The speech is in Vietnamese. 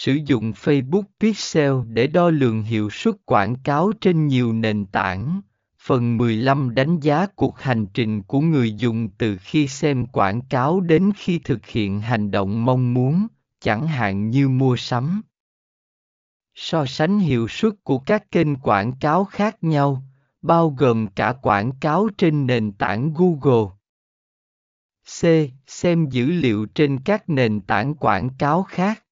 Sử dụng Facebook Pixel để đo lường hiệu suất quảng cáo trên nhiều nền tảng. Phần 15 đánh giá cuộc hành trình của người dùng từ khi xem quảng cáo đến khi thực hiện hành động mong muốn, chẳng hạn như mua sắm. So sánh hiệu suất của các kênh quảng cáo khác nhau, bao gồm cả quảng cáo trên nền tảng Google. C. Xem dữ liệu trên các nền tảng quảng cáo khác.